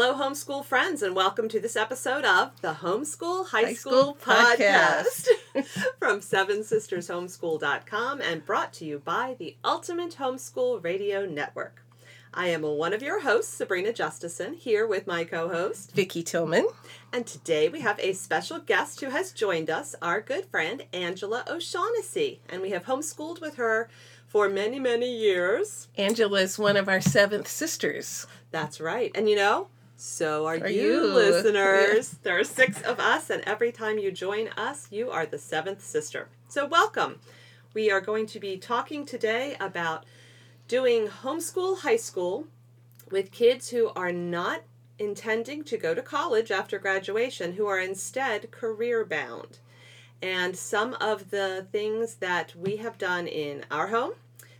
Hello, homeschool friends, and welcome to this episode of the Homeschool High, High School, School Podcast, from Seven Sisters Homeschool.com and brought to you by the Ultimate Homeschool Radio Network. I am one of your hosts, Sabrina Justison, here with my co host. Vicki Tillman. And today we have a special guest who has joined us, our good friend Angela O'Shaughnessy. And we have homeschooled with her for many, many years. Angela is one of our seventh sisters. That's right. And you know, so are, Are you, you. listeners. There are six of us, and every time you join us, you are the seventh sister. So, welcome. We are going to be talking today about doing homeschool high school with kids who are not intending to go to college after graduation, who are instead career bound. And some of the things that we have done in our home,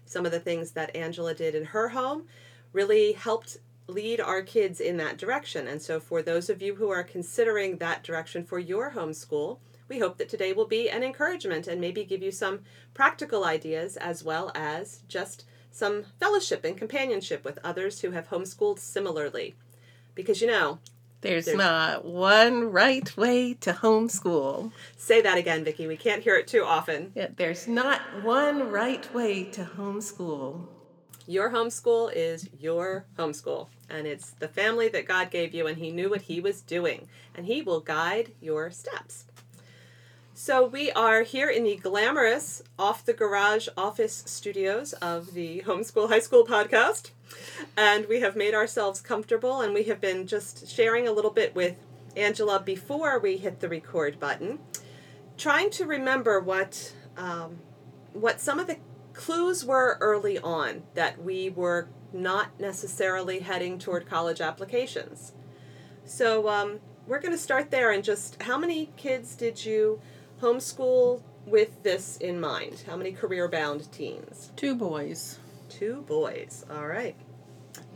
some of the things that Angela did in her home, really helped lead our kids in that direction. And so, for those of you who are considering that direction for your homeschool, we hope that today will be an encouragement and maybe give you some practical ideas as well as just some fellowship and companionship with others who have homeschooled similarly. Because you know, There's, There's- not one right way to homeschool. say that again, Vicki. We can't hear it too often. Yeah, there's not one right way to homeschool. Your homeschool is your homeschool, and it's the family that God gave you, and He knew what He was doing, and He will guide your steps. So, we are here in the glamorous off the garage office studios of the Homeschool High School podcast, and we have made ourselves comfortable, and we have been just sharing a little bit with Angela before we hit the record button, trying to remember what um, what some of the clues were early on that we were not necessarily heading toward college applications. So um, we're going to start there and just how many kids did you homeschool with this in mind? How many career bound teens? Two boys. Two boys. All right.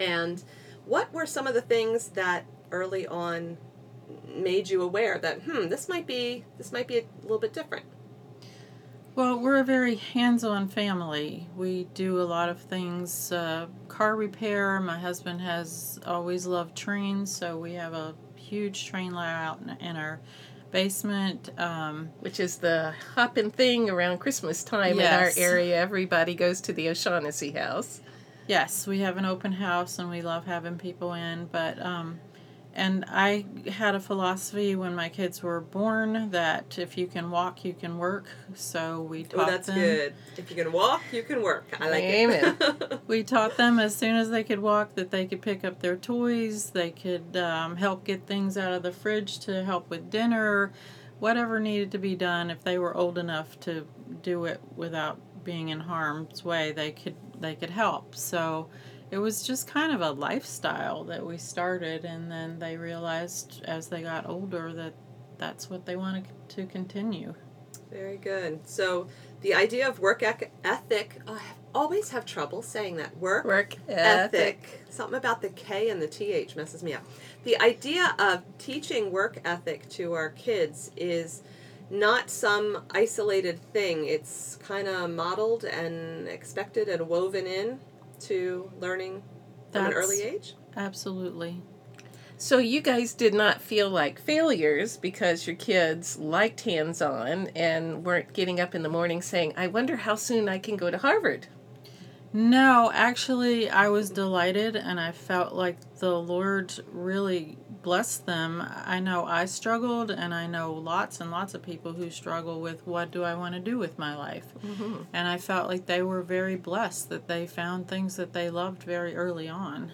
And what were some of the things that early on made you aware that hmm this might be this might be a little bit different? Well, we're a very hands on family. We do a lot of things uh, car repair. My husband has always loved trains, so we have a huge train layout in, in our basement. Um, Which is the hopping thing around Christmas time Yes. in our area. Everybody goes to the O'Shaughnessy house. yes, we have an open house and we love having people in, but. Um, and I had a philosophy when my kids were born that if you can walk, you can work. So we taught them. Oh, that's them. good. If you can walk, you can work. I like Amen. it. We taught them as soon as they could walk that they could pick up their toys, they could um, help get things out of the fridge to help with dinner, whatever needed to be done. If they were old enough to do it without being in harm's way, they could they could help. So it was just kind of a lifestyle that we started, and then they realized as they got older that that's what they wanted to continue. Very good. So the idea of work ethic, I always have trouble saying that. Work, Work ethic. ethic. Something about the K and the TH messes me up. The idea of teaching work ethic to our kids is not some isolated thing. It's kind of modeled and expected and woven in to learning from an early age. Absolutely. So you guys did not feel like failures because your kids liked hands-on and weren't getting up in the morning saying, "I wonder how soon I can go to Harvard." No, actually, I was delighted and I felt like the Lord really blessed them. I know I struggled, and I know lots and lots of people who struggle with what do I want to do with my life. Mm-hmm. And I felt like they were very blessed that they found things that they loved very early on.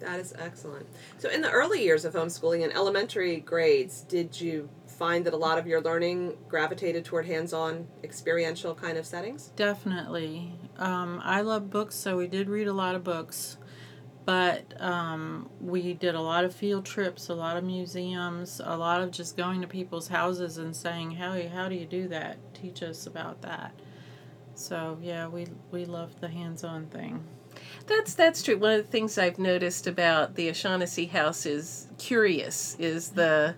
That is excellent. So, in the early years of homeschooling in elementary grades, did you find that a lot of your learning gravitated toward hands on, experiential kind of settings? Definitely. Um, I love books, so we did read a lot of books. But um, we did a lot of field trips, a lot of museums, a lot of just going to people's houses and saying, "How how do you do that? Teach us about that." So yeah, we we loved the hands-on thing. That's that's true. One of the things I've noticed about the O'Shaughnessy house is curious is the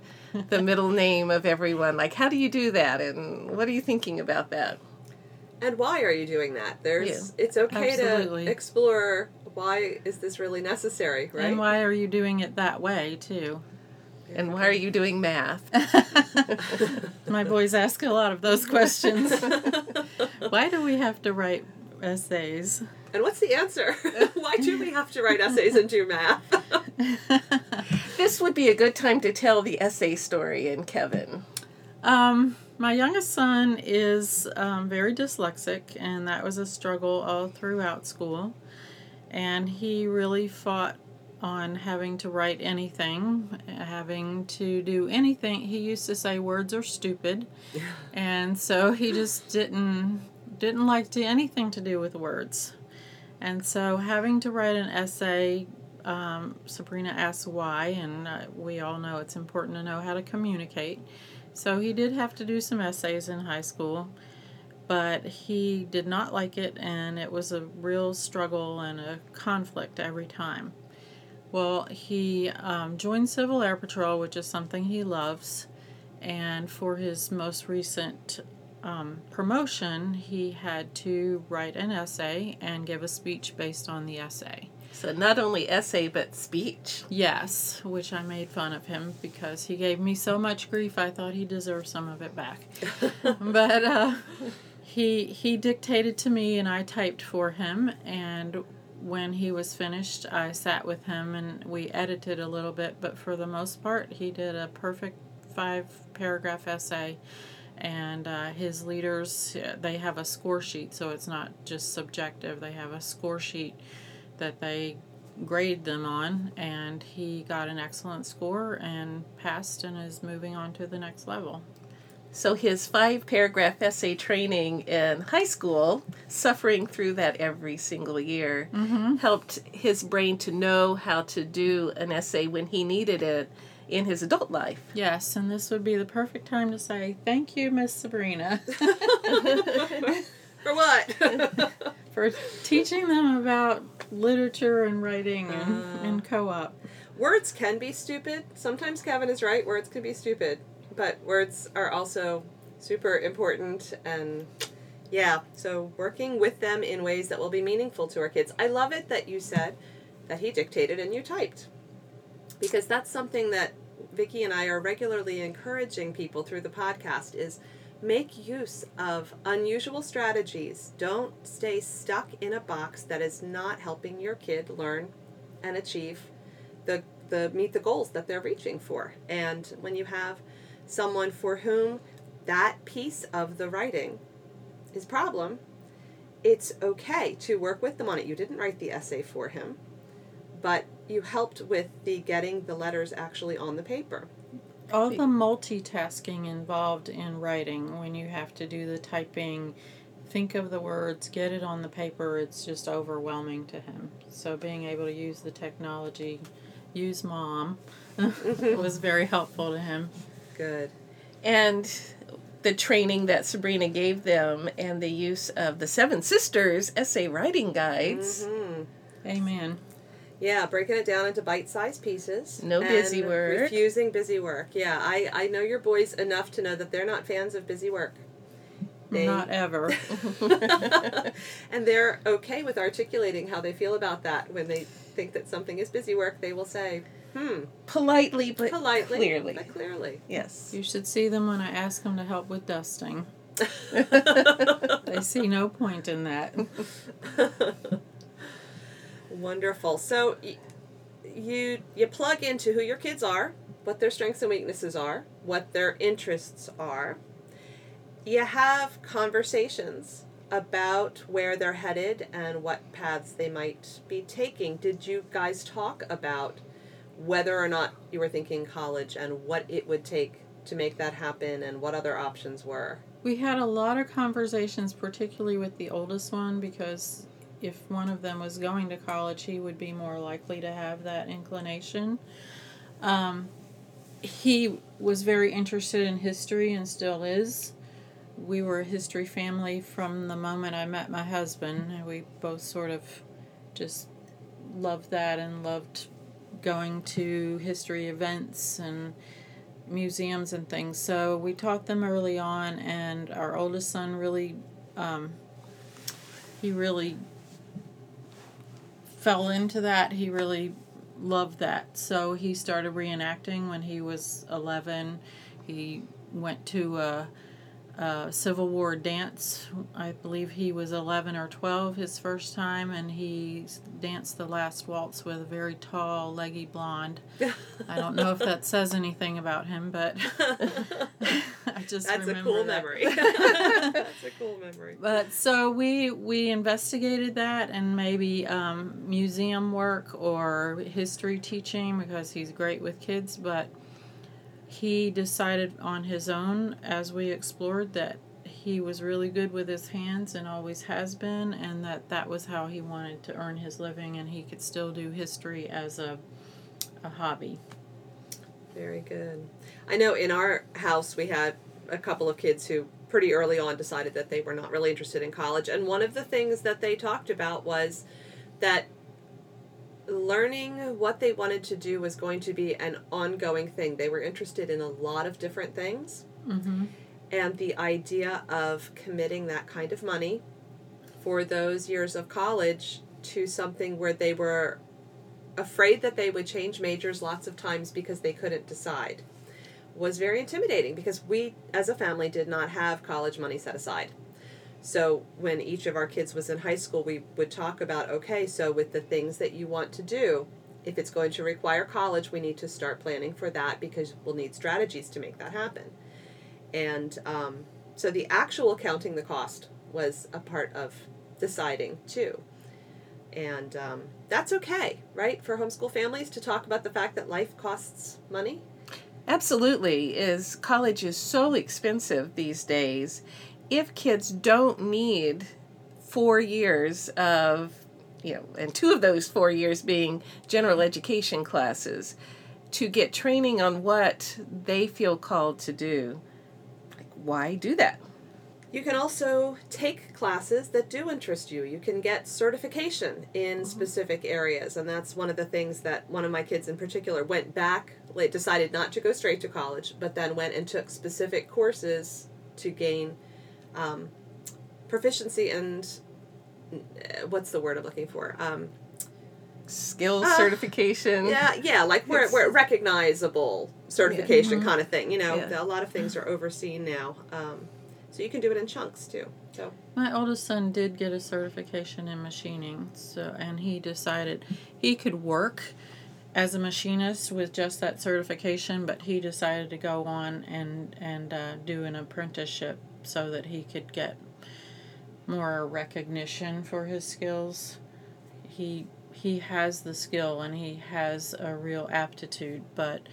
the middle name of everyone. Like, how do you do that, and what are you thinking about that? And why are you doing that? There's it's okay Absolutely. to explore why is this really necessary, right? And why are you doing it that way too? And why are you doing math? My boys ask a lot of those questions. why do we have to write essays? And what's the answer? why do we have to write essays and do math? this would be a good time to tell the essay story, and Kevin. Um, my youngest son is um, very dyslexic, and that was a struggle all throughout school. And he really fought on having to write anything, having to do anything. He used to say words are stupid, and so he just didn't didn't like to anything to do with words. And so having to write an essay, um, Sabrina asked why, and uh, we all know it's important to know how to communicate. So he did have to do some essays in high school, but he did not like it, and it was a real struggle and a conflict every time. Well, he um, joined Civil Air Patrol, which is something he loves, and for his most recent um, promotion, he had to write an essay and give a speech based on the essay. So not only essay but speech. Yes, which I made fun of him because he gave me so much grief. I thought he deserved some of it back. but uh, he he dictated to me and I typed for him. And when he was finished, I sat with him and we edited a little bit. But for the most part, he did a perfect five paragraph essay. And uh, his leaders, they have a score sheet, so it's not just subjective. They have a score sheet that they grade them on, and he got an excellent score and passed and is moving on to the next level. So his five paragraph essay training in high school, suffering through that every single year, Mm-hmm. helped his brain to know how to do an essay when he needed it in his adult life. Yes, and this would be the perfect time to say thank you, Miss Sabrina, For what? for teaching them about literature and writing and, Ah. and co-op. words can be stupid. Sometimes Kevin is right. Words can be stupid, but words are also super important and yeah. So working with them in ways that will be meaningful to our kids. I love it that you said that he dictated and you typed, because that's something that Vicki and I are regularly encouraging people through the podcast is make use of unusual strategies. Don't stay stuck in a box that is not helping your kid learn and achieve the the meet the goals that they're reaching for. And when you have someone for whom that piece of the writing is problem, it's okay to work with them on it. You didn't write the essay for him, but you helped with the getting the letters actually on the paper. All the multitasking involved in writing when you have to do the typing, think of the words, get it on the paper, it's just overwhelming to him. So being able to use the technology, use mom, was very helpful to him. Good. And the training that Sabrina gave them and the use of the Seven Sisters essay writing guides. hmm Amen. Yeah, breaking it down into bite-sized pieces. No and busy work. Refusing busy work. Yeah, I, I know your boys enough to know that they're not fans of busy work. They- Not ever. and they're okay with articulating how they feel about that. When they think that something is busy work, they will say, hmm, Politely but politely, clearly. but clearly. Yes. You should see them when I ask them to help with dusting. They see no point in that. Wonderful. So y- you you plug into who your kids are, what their strengths and weaknesses are, what their interests are. You have conversations about where they're headed and what paths they might be taking. Did you guys talk about whether or not you were thinking college and what it would take to make that happen and what other options were? We had a lot of conversations, particularly with the oldest one, because if one of them was going to college, he would be more likely to have that inclination. Um, he was very interested in history and still is. We were a history family from the moment I met my husband. and We both sort of just loved that and loved going to history events and museums and things. So we taught them early on, and our oldest son really, um, he really fell into that. He really loved that. So he started reenacting when he was 11. He went to a, a Civil War dance. I believe he was 11 or 12 his first time, and he danced the last waltz with a very tall, leggy blonde. I don't know if that says anything about him, but I just That's a cool that. memory. That's a cool memory. But so we we investigated that and maybe um, museum work or history teaching because he's great with kids. But he decided on his own as we explored that he was really good with his hands and always has been, and that that was how he wanted to earn his living, and he could still do history as a a hobby. Very good. I know in our house we had a couple of kids who pretty early on decided that they were not really interested in college. And one of the things that they talked about was that learning what they wanted to do was going to be an ongoing thing. They were interested in a lot of different things. Mm-hmm. And the idea of committing that kind of money for those years of college to something where they were afraid that they would change majors lots of times because they couldn't decide was very intimidating because we as a family did not have college money set aside. So when each of our kids was in high school, we would talk about okay, so with the things that you want to do, if it's going to require college, we need to start planning for that because we'll need strategies to make that happen. And um, so the actual counting the cost was a part of deciding too. And um, that's okay, right? For homeschool families to talk about the fact that life costs money. Absolutely, is college is so expensive these days. If kids don't need four years of, you know, and two of those four years being general education classes, to get training on what they feel called to do, like, why do that? You can also take classes that do interest you. You can get certification in oh. specific areas, and that's one of the things that one of my kids in particular went back, like, decided not to go straight to college, but then went and took specific courses to gain um, proficiency and uh, what's the word I'm looking for? Um, Skills Ah, certification. yeah, yeah, like where It's- where recognizable certification Mhm. kind of thing. You know, Yeah. a lot of things are overseen now, um, so you can do it in chunks too. So My oldest son did get a certification in machining, so and he decided he could work as a machinist with just that certification, but he decided to go on and and uh, do an apprenticeship so that he could get more recognition for his skills. He he has the skill and he has a real aptitude, but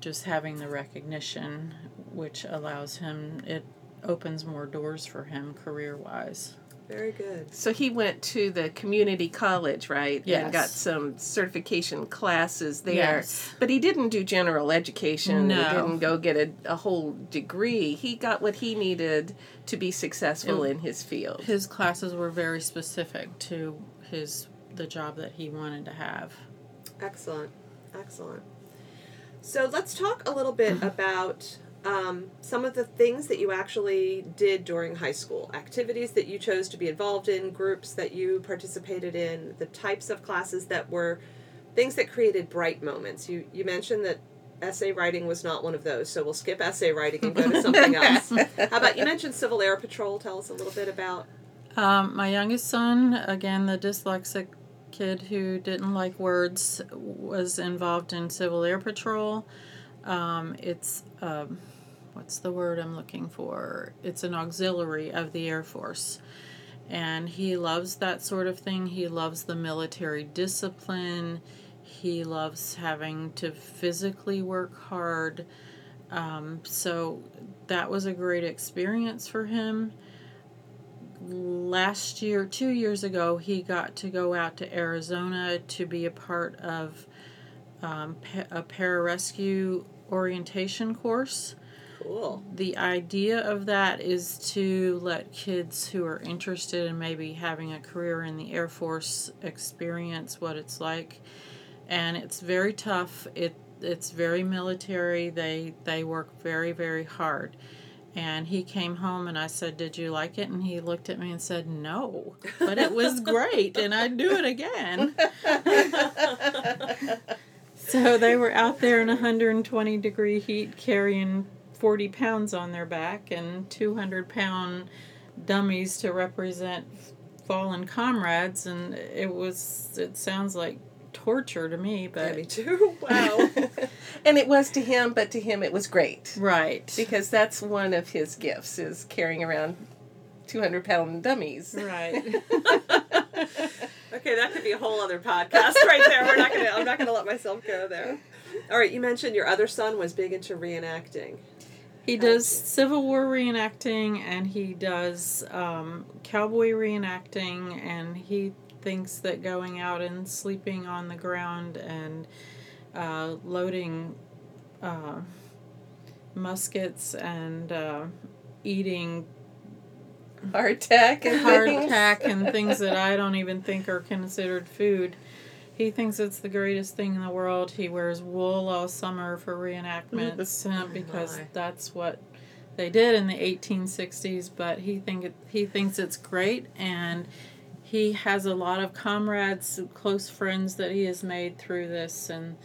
just having the recognition, which allows him it opens more doors for him career wise. Very good. So he went to the community college, right? Yes. And got some certification classes there. Yes. But he didn't do general education. No. He didn't go get a, a whole degree. He got what he needed to be successful It- in his field. His classes were very specific to his the job that he wanted to have. Excellent, excellent. So let's talk a little bit about um, some of the things that you actually did during high school, activities that you chose to be involved in, groups that you participated in, the types of classes that were things that created bright moments. You you mentioned that essay writing was not one of those, so we'll skip essay writing and go to something else. How about you mentioned Civil Air Patrol? Tell us a little bit about. Um, my youngest son, again the dyslexic kid who didn't like words, was involved in Civil Air Patrol. Um, it's um, what's the word I'm looking for? It's an auxiliary of the Air Force. And he loves that sort of thing. He loves the military discipline. He loves having to physically work hard. Um, so that was a great experience for him. Last year, two years ago, he got to go out to Arizona to be a part of um, a pararescue orientation course. Cool. The idea of that is to let kids who are interested in maybe having a career in the Air Force experience what it's like. And it's very tough. It it's very military. They they work very very hard. And he came home and I said, Did you like it? And he looked at me and said, No, but it was great and I'd do it again. so they were out there in 120 degree heat carrying 40 pounds on their back and 200 pound dummies to represent fallen comrades. And it was, it sounds like torture to me, but. Yeah, me too. Wow. and it was to him, but to him it was great. Right. Because that's one of his gifts is carrying around 200 pound dummies. Right. okay, that could be a whole other podcast right there. We're not gonna. I'm not gonna let myself go there. All right, you mentioned your other son was big into reenacting. He does Civil War reenacting and he does um, cowboy reenacting, and he thinks that going out and sleeping on the ground and uh, loading uh, muskets and uh, eating hardtack and hardtack and things that I don't even think are considered food. He thinks it's the greatest thing in the world. He wears wool all summer for reenactments because my. that's what they did in the 1860s. But he think it, he thinks it's great, and he has a lot of comrades, close friends that he has made through this, and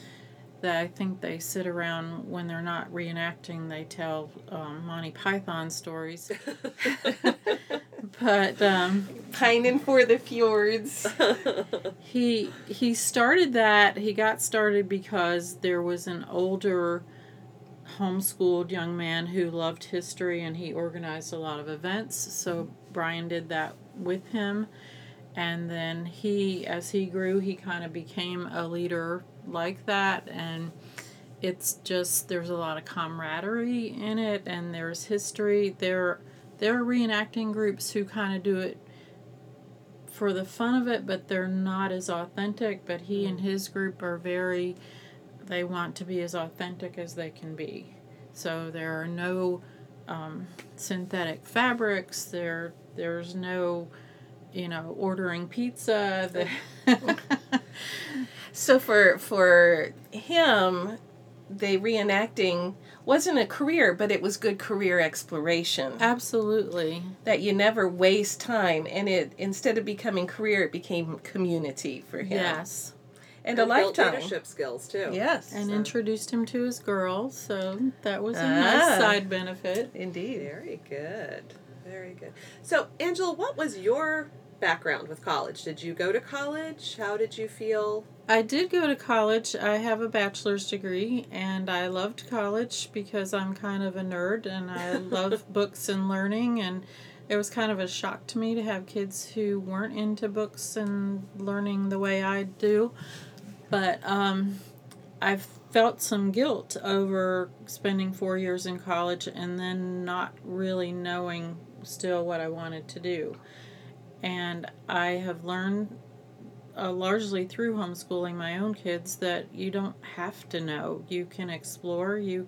that I think they sit around when they're not reenacting. They tell um, Monty Python stories. but um, pining for the fjords. he he started that. He got started because there was an older homeschooled young man who loved history and he organized a lot of events. So Brian did that with him. And then he, as he grew, he kind of became a leader like that. And it's just, there's a lot of camaraderie in it and there's history. There, there are reenacting groups who kind of do it for the fun of it, but they're not as authentic. But he and his group are very, they want to be as authentic as they can be. So there are no um, synthetic fabrics. There, there's no, you know, ordering pizza. so for for him, the reenacting wasn't a career, but it was good career exploration. Absolutely. That you never waste time, and it instead of becoming career, it became community for him. Yes. And, And a built lifetime. leadership skills too. Yes. And So- introduced him to his girl, so that was a Ah. nice side benefit. Indeed. Very good. Very good. So, Angela, what was your background with college? Did you go to college? How did you feel? I did go to college. I have a bachelor's degree, and I loved college because I'm kind of a nerd and I love books and learning. And it was kind of a shock to me to have kids who weren't into books and learning the way I do. But um, I've felt some guilt over spending four years in college and then not really knowing still what I wanted to do. And I have learned uh, largely through homeschooling my own kids that you don't have to know. You can explore. You,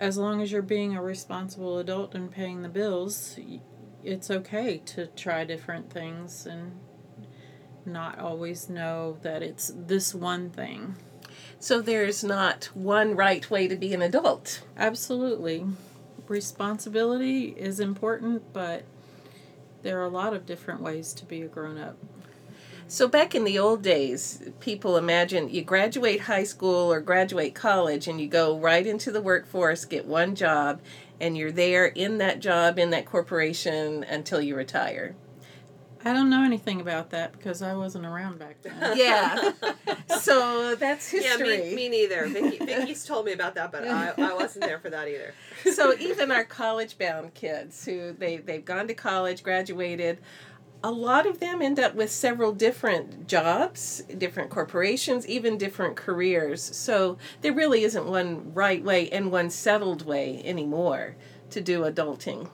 as long as you're being a responsible adult and paying the bills, it's okay to try different things and not always know that it's this one thing. So there's not one right way to be an adult. Absolutely. Responsibility is important, but there are a lot of different ways to be a grown up. So back in the old days, people imagine you graduate high school or graduate college and you go right into the workforce, get one job, and you're there in that job in that corporation until you retire. I don't know anything about that because I wasn't around back then. Yeah. so that's Yeah, history. me, me neither. Vicki, Vicki's told me about that, but I, I wasn't there for that either. so even our college bound kids who they, they've gone to college, graduated, a lot of them end up with several different jobs, different corporations, even different careers. So there really isn't one right way and one settled way anymore to do adulting.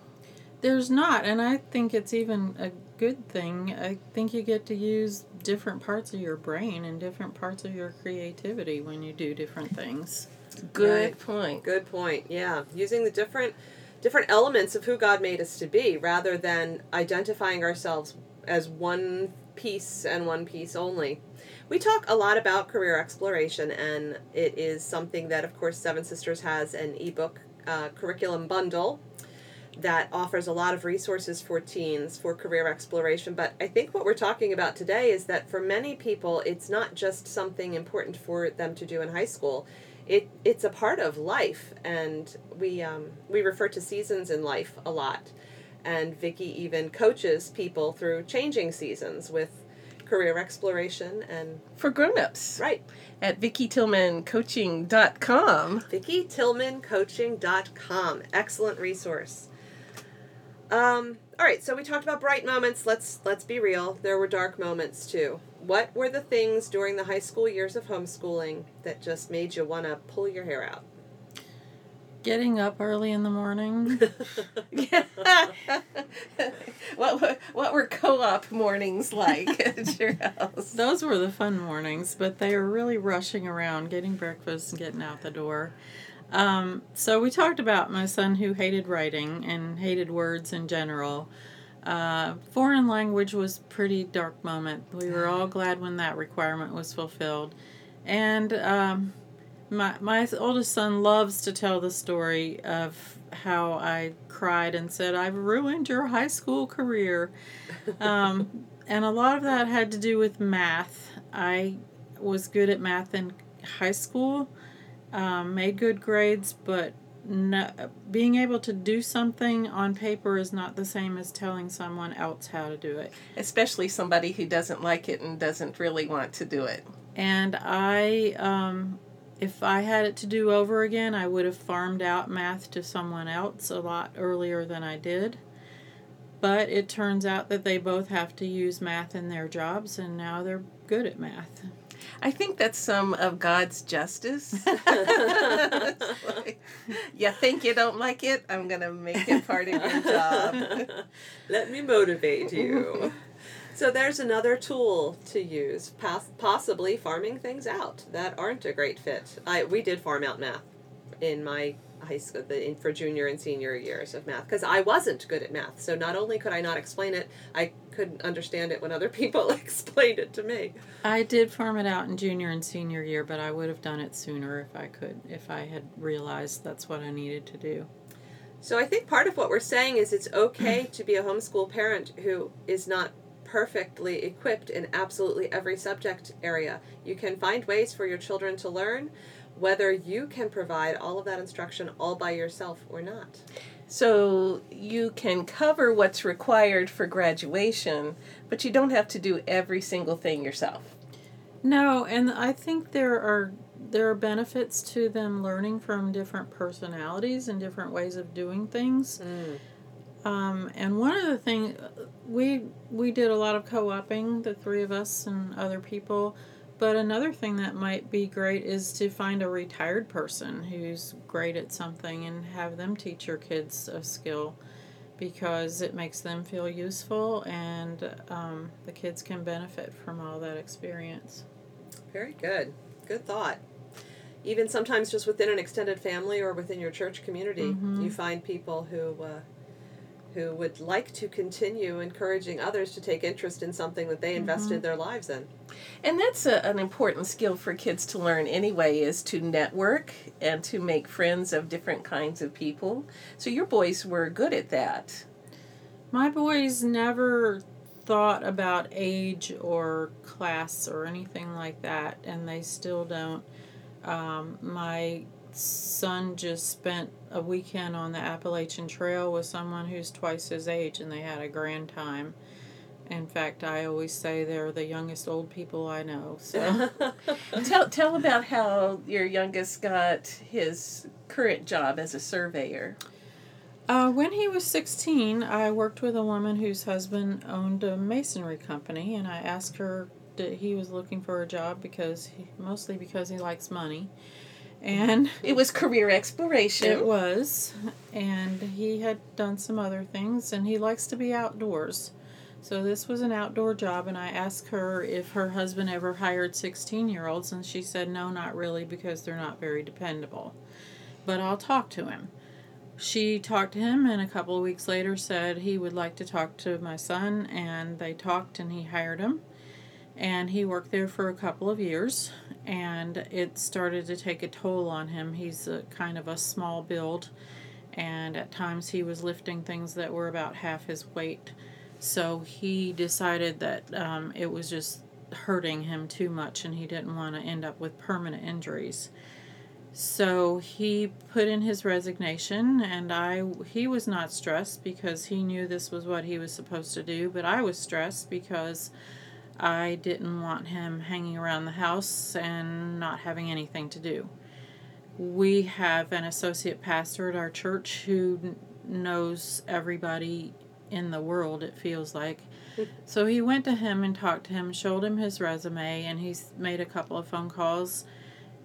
There's not, and I think it's even a good thing. I think you get to use different parts of your brain and different parts of your creativity when you do different things. Good Right. point. Good point. Yeah, using the different different elements of who God made us to be, rather than identifying ourselves as one piece and one piece only. We talk a lot about career exploration, and it is something that, of course, Seven Sisters has an ebook uh, curriculum bundle that offers a lot of resources for teens for career exploration. But I think what we're talking about today is that for many people, it's not just something important for them to do in high school. It, it's a part of life, and we, um, we refer to seasons in life a lot. And Vicki even coaches people through changing seasons with career exploration and For grown-ups. right At VickiTillmanCoaching.com. VickiTillmanCoaching.com. Excellent resource. Um, all right, so we talked about bright moments. Let's let's be real. There were dark moments too. What were the things during the high school years of homeschooling that just made you want to pull your hair out? Getting up early in the morning. what were, what were co-op mornings like at your house? Those were the fun mornings, but they were really rushing around, getting breakfast and getting out the door. Um, so we talked about my son who hated writing and hated words in general. Uh, foreign language was pretty dark moment. We were all glad when that requirement was fulfilled. And um, my, my oldest son loves to tell the story of how I cried and said, I've ruined your high school career. Um, and a lot of that had to do with math. I was good at math in high school, um, made good grades, but no, being able to do something on paper is not the same as telling someone else how to do it. Especially somebody who doesn't like it and doesn't really want to do it. And I, um, if I had it to do over again, I would have farmed out math to someone else a lot earlier than I did. But it turns out that they both have to use math in their jobs, and now they're good at math. I think that's some of God's justice. you think you don't like it? I'm going to make it part of your job. Let me motivate you. So there's another tool to use, pos- possibly farming things out that aren't a great fit. I we did farm out math in my high school the, in, for junior and senior years of math because I wasn't good at math. So not only could I not explain it, I couldn't understand it when other people explained it to me. I did farm it out in junior and senior year, but I would have done it sooner if I could, if I had realized that's what I needed to do. So I think part of what we're saying is it's okay to be a homeschool parent who is not perfectly equipped in absolutely every subject area. You can find ways for your children to learn whether you can provide all of that instruction all by yourself or not. So you can cover what's required for graduation, but you don't have to do every single thing yourself. No, and I think there are there are benefits to them learning from different personalities and different ways of doing things. Um, and one of the things we we did a lot of co-oping, the three of us and other people. But another thing that might be great is to find a retired person who's great at something and have them teach your kids a skill because it makes them feel useful and um, the kids can benefit from all that experience. Very good. Good thought. Even sometimes just within an extended family or within your church community, Mhm. you find people who uh, who would like to continue encouraging others to take interest in something that they invested their lives in. And that's a, an important skill for kids to learn anyway is to network and to make friends of different kinds of people. So your boys were good at that. My boys never thought about age or class or anything like that, and they still don't. Um, my son just spent a weekend on the Appalachian Trail with someone who's twice his age, and they had a grand time. In fact, I always say they're the youngest old people I know. So. tell tell about how your youngest got his current job as a surveyor. Uh, when he was 16, I worked with a woman whose husband owned a masonry company, and I asked her that he was looking for a job because he, mostly because he likes money. And It was career exploration. it was, and he had done some other things, and he likes to be outdoors. So this was an outdoor job, and I asked her if her husband ever hired 16 year olds, and she said no, not really, because they're not very dependable. But I'll talk to him. She talked to him, and a couple of weeks later said he would like to talk to my son, and they talked, and he hired him. And he worked there for a couple of years, and it started to take a toll on him. He's a kind of a small build, and at times he was lifting things that were about half his weight. So he decided that um, it was just hurting him too much and he didn't want to end up with permanent injuries. So he put in his resignation and I he was not stressed because he knew this was what he was supposed to do, but I was stressed because I didn't want him hanging around the house and not having anything to do. We have an associate pastor at our church who knows everybody in the world, it feels like. so he went to him and talked to him, showed him his resume, and he's made a couple of phone calls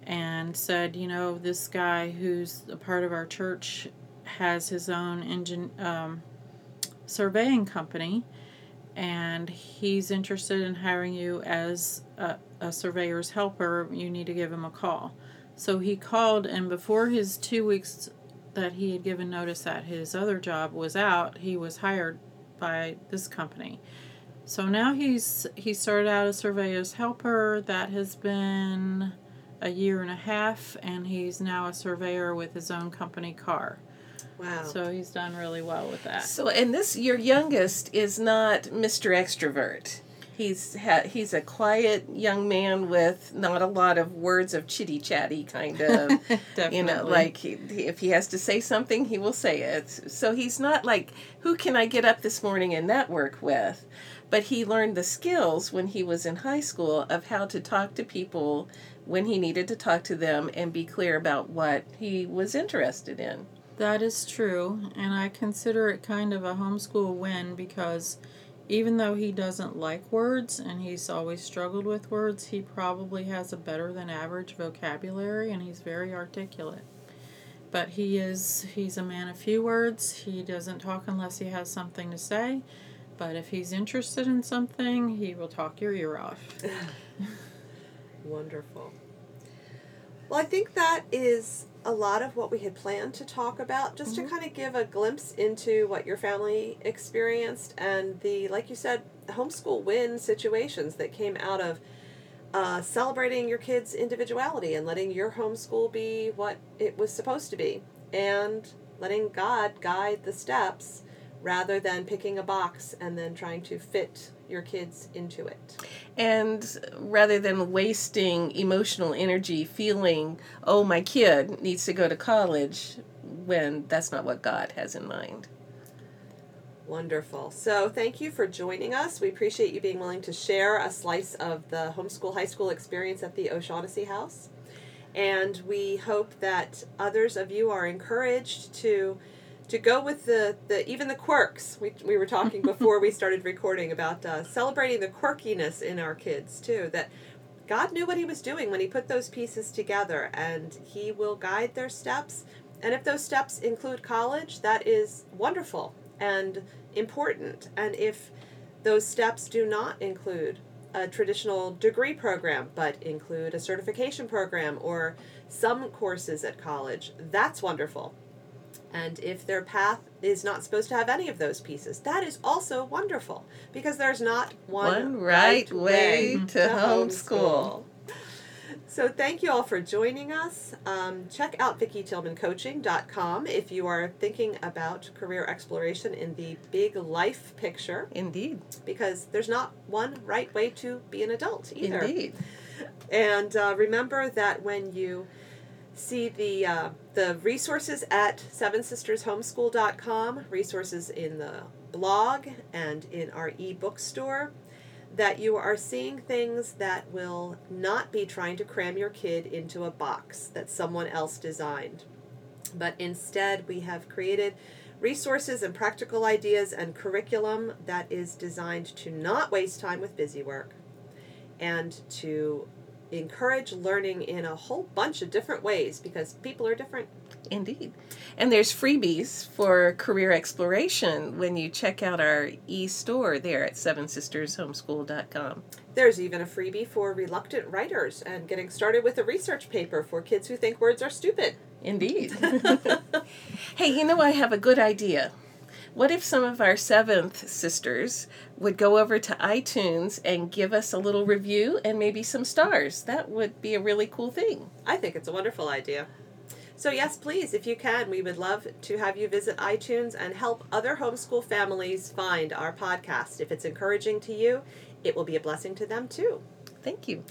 and said, you know, this guy who's a part of our church has his own engine um, surveying company and he's interested in hiring you as a, a surveyor's helper, you need to give him a call. So he called, and before his two weeks that he had given notice that his other job was out, he was hired by this company. So now he's he started out as surveyor's helper. That has been a year and a half, and he's now a surveyor with his own company car. Wow. So he's done really well with that. So, and this your youngest is not Mr. Extrovert. He's ha- he's a quiet young man with not a lot of words of chitty chatty kind of. Definitely. you know, like he, if he has to say something, he will say it. So he's not like who can I get up this morning and network with, but he learned the skills when he was in high school of how to talk to people when he needed to talk to them and be clear about what he was interested in. That is true, and I consider it kind of a homeschool win because even though he doesn't like words and he's always struggled with words, he probably has a better than average vocabulary and he's very articulate. But he is he's a man of few words. He doesn't talk unless he has something to say. But if he's interested in something, he will talk your ear off. Wonderful. Well, I think that is a lot of what we had planned to talk about, just Mm-hmm. to kind of give a glimpse into what your family experienced and the, like you said, homeschool win situations that came out of uh, celebrating your kids' individuality and letting your homeschool be what it was supposed to be, and letting God guide the steps rather than picking a box and then trying to fit your kids into it. And rather than wasting emotional energy feeling, oh, my kid needs to go to college, when that's not what God has in mind. Wonderful. So, thank you for joining us. We appreciate you being willing to share a slice of the homeschool high school experience at the O'Shaughnessy House. And we hope that others of you are encouraged to to go with the, the even the quirks. We, we were talking before we started recording about uh, celebrating the quirkiness in our kids too. That God knew what He was doing when He put those pieces together, and He will guide their steps. And if those steps include college, that is wonderful and important. And if those steps do not include a traditional degree program, but include a certification program or some courses at college, that's wonderful. And if their path is not supposed to have any of those pieces, that is also wonderful because there's not one, One right way to homeschool. So thank you all for joining us. Um, check out VickiTillmanCoaching.com if you are thinking about career exploration in the big life picture Indeed. because there's not one right way to be an adult either. Indeed. And uh, remember that when you see the uh, the resources at sevensistershomeschool.com, resources in the blog and in our ebook store, that you are seeing things that will not be trying to cram your kid into a box that someone else designed. But instead, we have created resources and practical ideas and curriculum that is designed to not waste time with busy work and to encourage learning in a whole bunch of different ways because people are different. Indeed. And there's freebies for career exploration when you check out our e store there at sevensistershomeschool.com. There's even a freebie for reluctant writers and getting started with a research paper for kids who think words are stupid. Indeed. hey, you know, I have a good idea. What if some of our seventh sisters would go over to iTunes and give us a little review and maybe some stars? That would be a really cool thing. I think it's a wonderful idea. So, yes, please, if you can, we would love to have you visit iTunes and help other homeschool families find our podcast. If it's encouraging to you, it will be a blessing to them too. Thank you.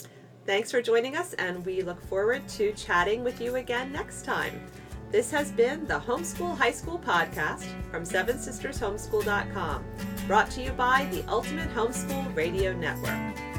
Thanks for joining us, and we look forward to chatting with you again next time. This has been the Homeschool High School Podcast from SevenSistersHomeschool.com, brought to you by the Ultimate Homeschool Radio Network.